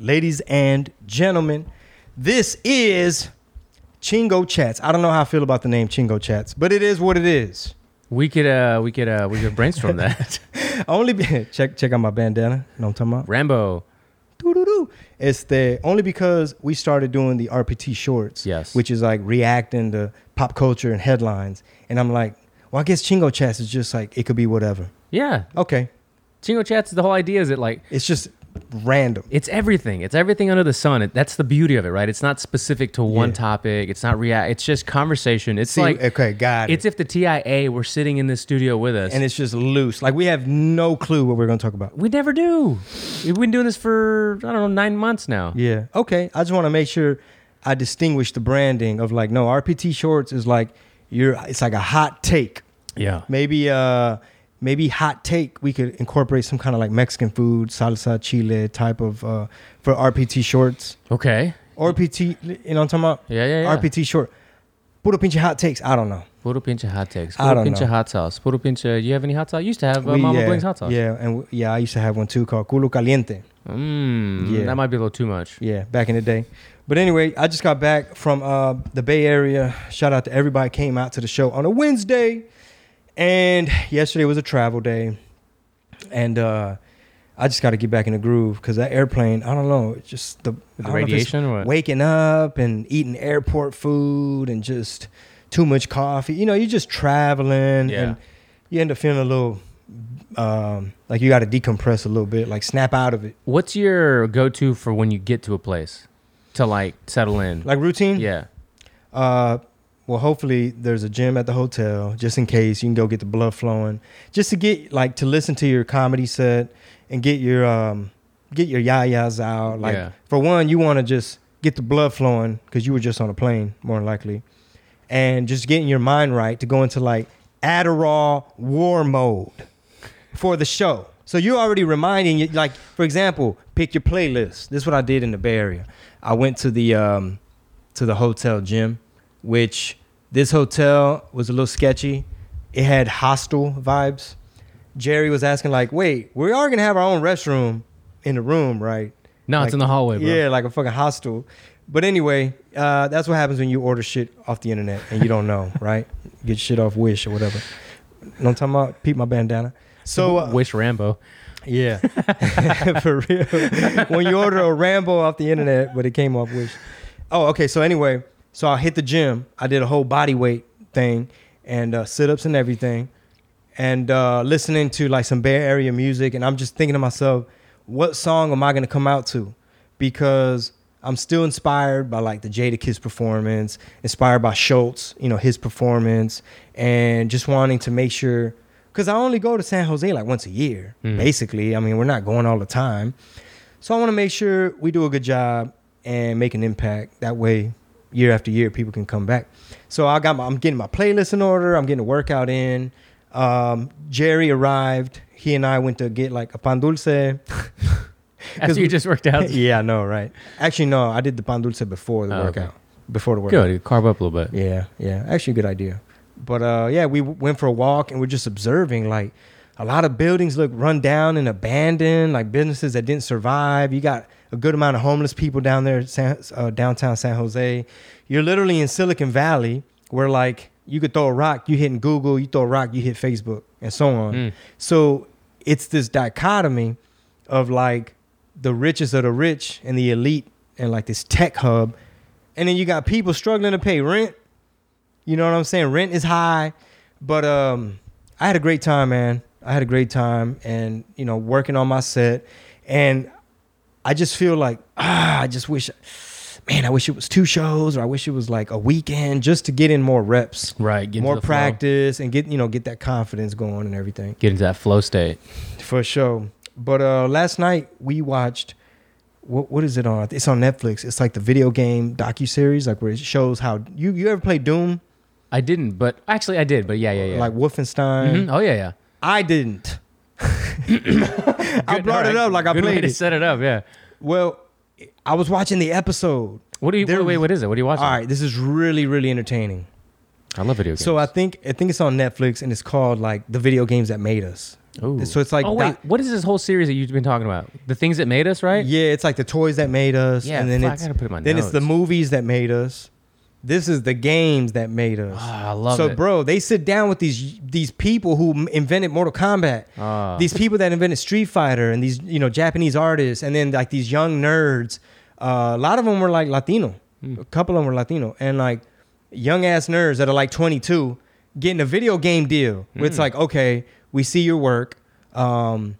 ladies and gentlemen. This is Chingo Chats. I don't know how I feel about the name Chingo Chats, but it is what it is. We could uh we could uh we could brainstorm that. Only be, check check out my bandana. You know what I'm talking about? Rambo. Doo-doo-doo. It's the only because we started doing the RPT shorts, Yes. which is like reacting to pop culture and headlines. And I'm like, well, I guess Chingo Chats is just like it could be whatever. Yeah. Okay, Chingo chats. The whole idea is it like it's just random. it's everything. It's everything under the sun. It, that's the beauty of it, right? It's not specific to one Yeah. topic. It's not react. It's just conversation. It's See, like okay, got it. it's if the TIA were sitting in the studio with us. and it's just loose. Like we have no clue what we're gonna talk about. we never do. We've been doing this for I don't know nine months now. Yeah. Okay. I just want to make sure I distinguish the branding of like no RPT shorts is like you're. It's like a hot take. Yeah. Maybe uh maybe hot take we could incorporate some kind of like Mexican food, salsa, chile type of uh for RPT shorts. Okay. RPT, you know what I'm talking about? Yeah, yeah, yeah. RPT short. Puro pinche hot takes. I don't know. Puro pinche hot takes. I Puro don't pinche know. hot sauce. Puro pinche. You have any hot sauce? You used to have uh, We- Mama yeah, Bling's hot sauce. Yeah, and w- yeah, I used to have one too called culo caliente. Mm, Yeah. That might be a little too much. Yeah, back in the day. But anyway, I just got back from uh, the Bay Area. Shout out to everybody came out to the show on a Wednesday. And yesterday was a travel day. And uh, I just got to get back in the groove because that airplane, I don't know, it's just the, The don't know if it's radiation what? Waking up and eating airport food and just too much coffee. You know, you're just traveling Yeah. and you end up feeling a little um, like you got to decompress a little bit, like snap out of it. What's your go-to for when you get to a place to like settle in? Like routine? yeah. Uh, well, hopefully there's a gym at the hotel just in case you can go get the blood flowing, just to get like to listen to your comedy set and get your um get your yayas out. Like Yeah. for one, you want to just get the blood flowing because you were just on a plane, more than likely, and just getting your mind right to go into like Adderall war mode for the show. So you're already reminding you, like for example, pick your playlist. This is what I did in the Bay Area. I went to the um, to the hotel gym, which this hotel was a little sketchy. It had hostile vibes. Jerry was asking like, "Wait, we are gonna have our own restroom in the room, right?" No, Like- it's in the hallway, bro. Yeah, like a fucking hostel. But anyway, uh, that's what happens when you order shit off the internet and you don't know, right? Get shit off Wish or whatever. You know I'm talking about? Peep my bandana. So uh, Wish Rambo. yeah, for real. when you order a Rambo off the internet, but it came off Wish. Oh, okay. So anyway, so I hit the gym. I did a whole body weight thing and uh, sit ups and everything, and uh, listening to like some Bay Area music. And I'm just thinking to myself, what song am I gonna come out to? Because I'm still inspired by like the Jadakiss performance, inspired by Schultz, you know, his performance, and just wanting to make sure. Because I only go to San Jose like once a year, Mm. basically. I mean, we're not going all the time. So I want to make sure we do a good job and make an impact. That way, year after year, people can come back. So I got my, I'm getting my playlist in order. I'm getting a workout in. Um, Jerry arrived. He and I went to get like a pan dulce. After you we- just worked out. yeah, I know, right? Actually, no, I did the pan dulce before the Oh, okay. workout. Before the workout. Good. Carve up a little bit. Yeah, yeah. Actually, a good idea. But uh, yeah, we w- went for a walk and we're just observing like a lot of buildings look run down and abandoned, like businesses that didn't survive. You got a good amount of homeless people down there, San, uh, downtown San Jose. You're literally in Silicon Valley, where like you could throw a rock, you hit Google, you throw a rock, you hit Facebook, and so on. Mm. So it's this dichotomy of like the richest of the rich and the elite and like this tech hub. And then you got people struggling to pay rent. You know what I'm saying? Rent is high. But um I had a great time, man. I had a great time and you know, working on my set. And I just feel like, ah, I just wish man, I wish it was two shows or I wish it was like a weekend just to get in more reps. Right. Get more the flow. practice and get you know get that confidence going and everything Get into that flow state. for sure. But uh, last night we watched what what is it on? It's on Netflix. It's like the video game docu series, like where it shows how you you ever play Doom, I didn't, but actually I did. But yeah, yeah, yeah. like Wolfenstein. Mhm. oh yeah, yeah. I didn't. I brought it up like I Good way played to it. set it up. Yeah. Well, I was watching the episode. What do you? There- Wait, wait, what is it? What are you watching? All right, this is really really entertaining. I love video games. So I think I think it's on Netflix and it's called like the video games that made us. Ooh. So it's like oh wait, that- what is this whole series that you've been talking about? The things that made us, right? Yeah, it's like the toys that made us, Yeah, and then fuck, I it's gotta put it in my then it's the notes. movies that made us. This is the games that made us. Ah, I love it. so, it. bro, they sit down with these these people who invented Mortal Kombat. Ah. These people that invented Street Fighter and these you know Japanese artists, and then like these young nerds. Uh, a lot of them were like Latino. Hmm. A couple of them were Latino, and like young ass nerds that are like 22 getting a video game deal. Where it's Hmm. like, okay, we see your work. Um,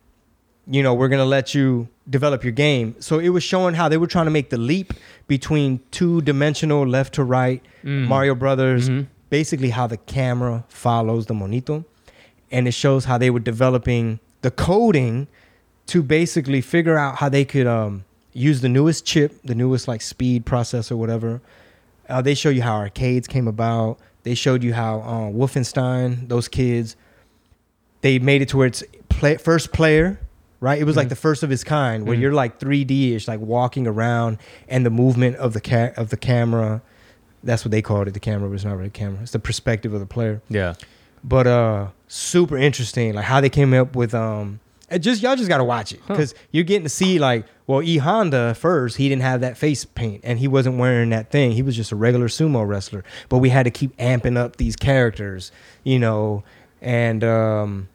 you know, we're gonna let you develop your game. So it was showing how they were trying to make the leap between two dimensional left to right Mm. Mario Brothers, Mhm. basically how the camera follows the monito. And it shows how they were developing the coding to basically figure out how they could um, use the newest chip, the newest like speed processor, whatever. Uh, they show you how arcades came about. They showed you how uh, Wolfenstein, those kids, they made it to where it's play, first player, right? It was like Mhm. the first of its kind, where Mhm. you're like 3D ish, like walking around, and the movement of the ca- of the camera. That's what they called it. The camera, was not really a camera. It's the perspective of the player. Yeah. But uh, super interesting, like how they came up with um. It just y'all just gotta watch it Huh. because you're getting to see like well E Honda first he didn't have that face paint and he wasn't wearing that thing he was just a regular sumo wrestler but we had to keep amping up these characters you know and um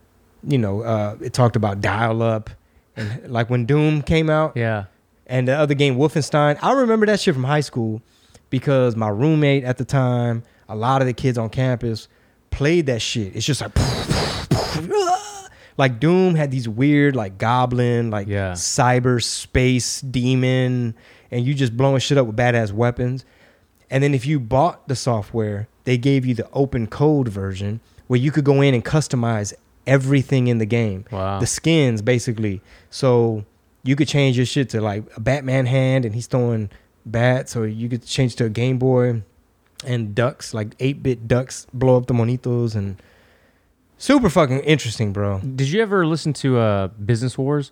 you know uh it talked about dial up and like when Doom came out Yeah. and the other game Wolfenstein. I remember that shit from high school because my roommate at the time, a lot of the kids on campus played that shit. It's just like like Doom had these weird like goblin, like Yeah. cyber space demon and you just blowing shit up with badass weapons. And then if you bought the software, they gave you the open code version where you could go in and customize everything in the game Wow. the skins basically. So you could change your shit to like a Batman hand and he's throwing bats, or you could change to a Game Boy and ducks, like eight bit ducks blow up the monitos and super fucking interesting, bro. Did you ever listen to uh, Business Wars?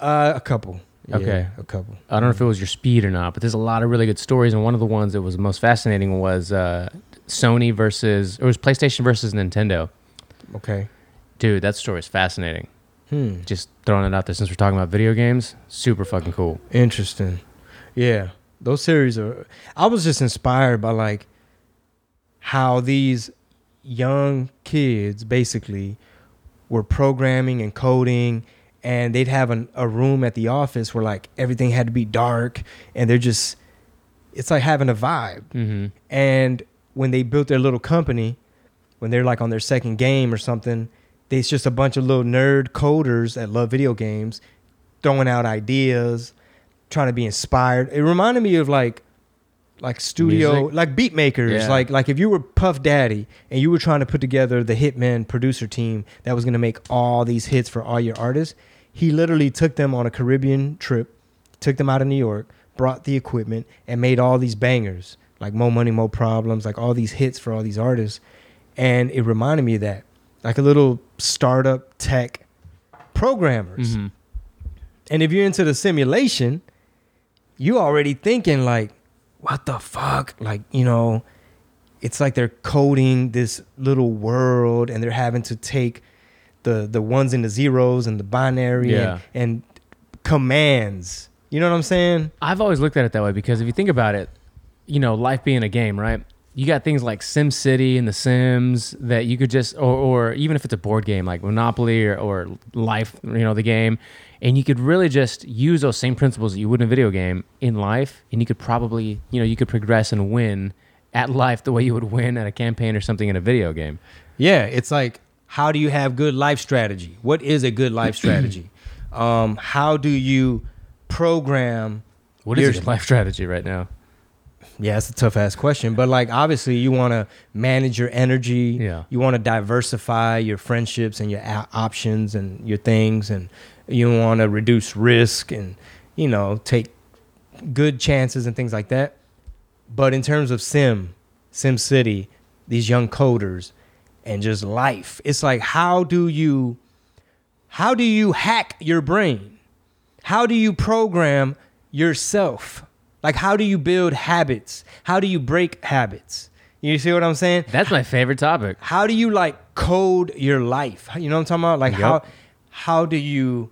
Uh, a couple. Yeah, Okay. a couple. I don't know if it was your speed or not, but there's a lot of really good stories. And one of the ones that was most fascinating was uh, Sony versus, it was PlayStation versus Nintendo. Okay. Dude, that story is fascinating. Hmm. Just throwing it out there since we're talking about video games. Super fucking cool. Interesting. Yeah. Those series are I was just inspired by like how these young kids basically were programming and coding and they'd have an, a room at the office where like everything had to be dark and they're just it's like having a vibe Mm-hmm. and when they built their little company, when they're like on their second game or something, it's just a bunch of little nerd coders that love video games throwing out ideas, trying to be inspired. It reminded me of like like studio Music? like beat makers Yeah. like like if you were puff daddy and you were trying to put together the hitman producer team that was going to make all these hits for all your artists he literally took them on a caribbean trip took them out of new york brought the equipment and made all these bangers like Mo Money, Mo Problems, like all these hits for all these artists. And it reminded me of that. Like a little startup tech programmers. Mm-hmm. And if you're into the simulation, you already thinking like, what the fuck? Like, you know, it's like they're coding this little world and they're having to take the the ones and the zeros and the binary Yeah. and, and commands. You know what I'm saying? I've always looked at it that way because if you think about it, you know, life being a game, right? You got things like SimCity and The Sims that you could just, or, or even if it's a board game like Monopoly or, or Life, you know, the game, and you could really just use those same principles that you would in a video game in life, and you could probably, you know, you could progress and win at life the way you would win at a campaign or something in a video game. Yeah, it's like how do you have good life strategy? What is a good life strategy? um, how do you program? What is your- your life strategy right now? Yeah, it's a tough ass question, but like obviously you want to manage your energy. Yeah. You want to diversify your friendships and your a- options and your things, and you want to reduce risk and you know take good chances and things like that. But in terms of Sim, Sim City, these young coders, and just life, it's like how do you, how do you hack your brain? How do you program yourself? Like how do you build habits? How do you break habits? You see what I'm saying? That's my favorite topic. How do you like code your life? You know what I'm talking about? Like Yep. how how do you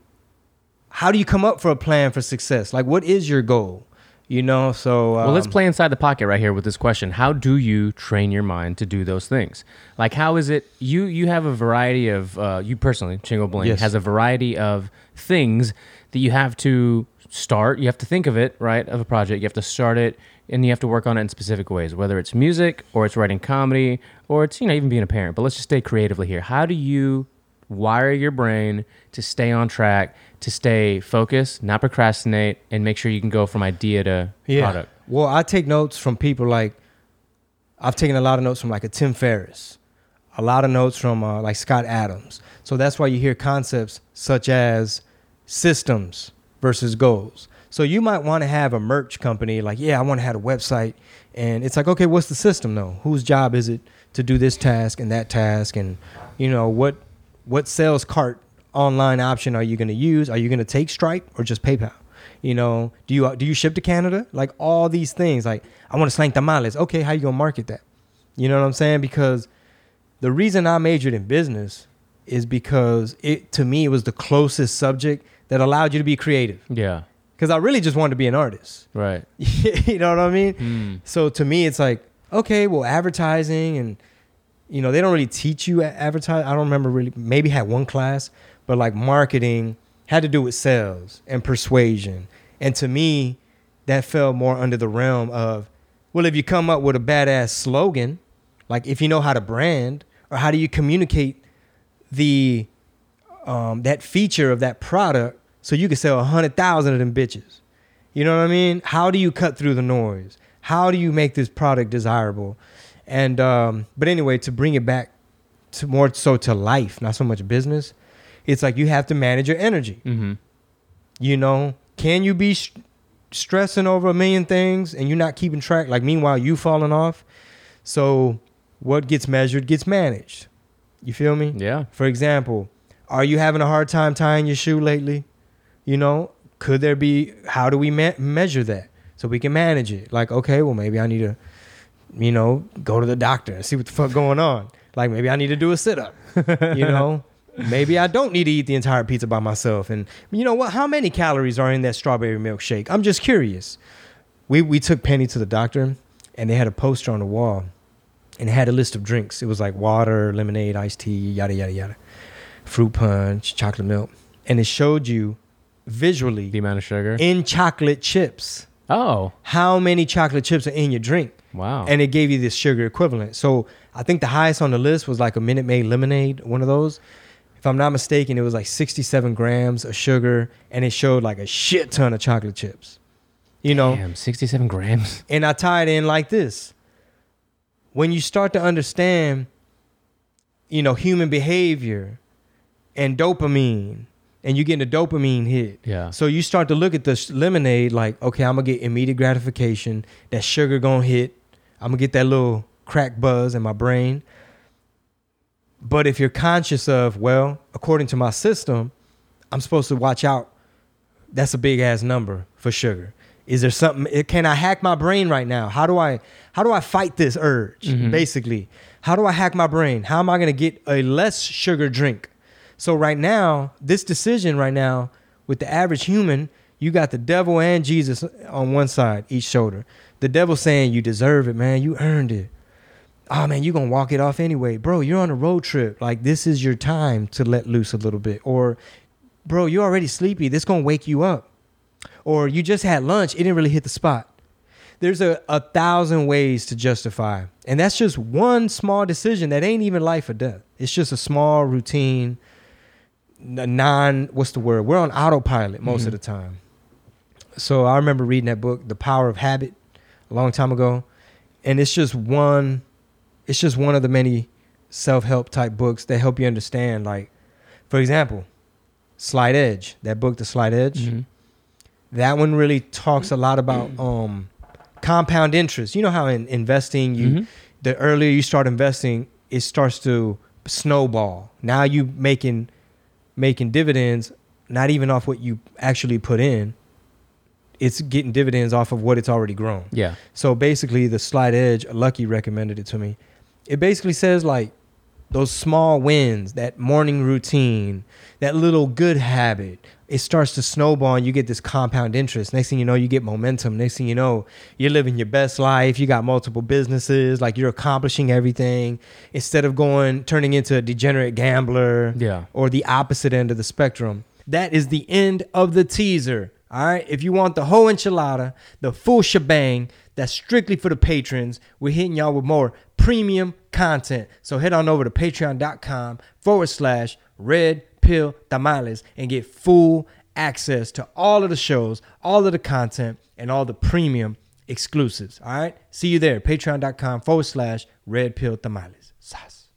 how do you come up for a plan for success? Like what is your goal? You know, so um, Well, let's play inside the pocket right here with this question. How do you train your mind to do those things? Like, how is it you you have a variety of uh, you personally, Chingo Bling Yes. has a variety of things that you have to start. You have to think of it right of a project. You have to start it, and you have to work on it in specific ways. Whether it's music or it's writing comedy or it's you know even being a parent. But let's just stay creatively here. How do you wire your brain to stay on track, to stay focused, not procrastinate, and make sure you can go from idea to product? Well, I take notes from people like I've taken a lot of notes from like a Tim Ferriss, a lot of notes from uh, like Scott Adams. So that's why you hear concepts such as systems versus goals. So you might want to have a merch company like, yeah, I want to have a website, and it's like, okay, what's the system though? Whose job is it to do this task and that task, and you know what what sales cart online option are you going to use? Are you going to take Stripe or just PayPal? You know, do you do you ship to Canada? Like all these things. Like I want to slang tamales. Okay, how you gonna market that? You know what I'm saying? Because the reason I majored in business is because it to me it was the closest subject that allowed you to be creative. Yeah. Because I really just wanted to be an artist. Right. you know what I mean? Mm. So to me, it's like, okay, well, advertising and you know they don't really teach you advertise. I don't remember really. Maybe had one class, but like marketing had to do with sales and persuasion. And to me, that fell more under the realm of, well, if you come up with a badass slogan, like if you know how to brand or how do you communicate the um, that feature of that product so you can sell a hundred thousand of them bitches. You know what I mean? How do you cut through the noise? How do you make this product desirable? And um, but anyway, to bring it back to more so to life, not so much business. It's like you have to manage your energy. Mm-hmm. You know, can you be st- stressing over a million things and you're not keeping track? Like meanwhile, you falling off. So what gets measured gets managed. You feel me? Yeah. For example, are you having a hard time tying your shoe lately? You know, could there be? How do we me- measure that so we can manage it? Like, okay, well maybe I need to, you know, go to the doctor and see what the fuck going on. Like maybe I need to do a sit up. you know, maybe I don't need to eat the entire pizza by myself. And you know what? How many calories are in that strawberry milkshake? I'm just curious. We we took Penny to the doctor, and they had a poster on the wall, and it had a list of drinks. It was like water, lemonade, iced tea, yada yada yada, fruit punch, chocolate milk, and it showed you visually The amount of sugar. in chocolate chips oh. how many chocolate chips are in your drink Wow. and it gave you this sugar equivalent. So I think the highest on the list was like a Minute Maid lemonade, one of those. If I'm not mistaken, it was like 67 grams of sugar, and it showed like a shit ton of chocolate chips. You know, Damn, 67 grams. and I tie it in like this: when you start to understand, you know, human behavior and dopamine, and you get a dopamine hit. Yeah. So you start to look at this lemonade like, okay, I'm gonna get immediate gratification. That sugar gonna hit. I'm gonna get that little crack buzz in my brain. But if you're conscious of, well, according to my system, I'm supposed to watch out. That's a big ass number for sugar. Is there something? it- Can I hack my brain right now? How do I? How do I fight this urge? Mhm. Basically, how do I hack my brain? How am I gonna get a less sugar drink? So right now, this decision right now with the average human, you got the devil and Jesus on one side, each shoulder. The devil saying you deserve it, man. You earned it. Oh man, you're gonna walk it off anyway, bro. You're on a road trip. Like this is your time to let loose a little bit. Or, bro, you're already sleepy. This gonna wake you up. Or you just had lunch. It didn't really hit the spot. There's a, a thousand ways to justify. And that's just one small decision that ain't even life or death. It's just a small routine, non, what's the word? We're on autopilot most Mhm. of the time. So I remember reading that book, The Power of Habit, a long time ago. And it's just one, it's just one of the many self-help type books that help you understand. Like, for example, Slight Edge, that book, The Slight Edge Mhm. that one really talks a lot about um compound interest you know how in investing you Mhm. the earlier you start investing it starts to snowball now you making making dividends not even off what you actually put in it's getting dividends off of what it's already grown. Yeah. So basically, the Slight Edge, Lucky recommended it to me. It basically says like those small wins, that morning routine, that little good habit. It starts to snowball, and you get this compound interest. Next thing you know, you get momentum. Next thing you know, you're living your best life. You got multiple businesses, like you're accomplishing everything instead of going turning into a degenerate gambler Yeah. or the opposite end of the spectrum. That is the end of the teaser. All right. If you want the whole enchilada, the full shebang, that's strictly for the patrons. We're hitting y'all with more premium content. So head on over to patreon.com forward slash red pill tamales and get full access to all of the shows, all of the content, and all the premium exclusives. All right. See you there. Patreon.com forward slash red pill tamales. Sas.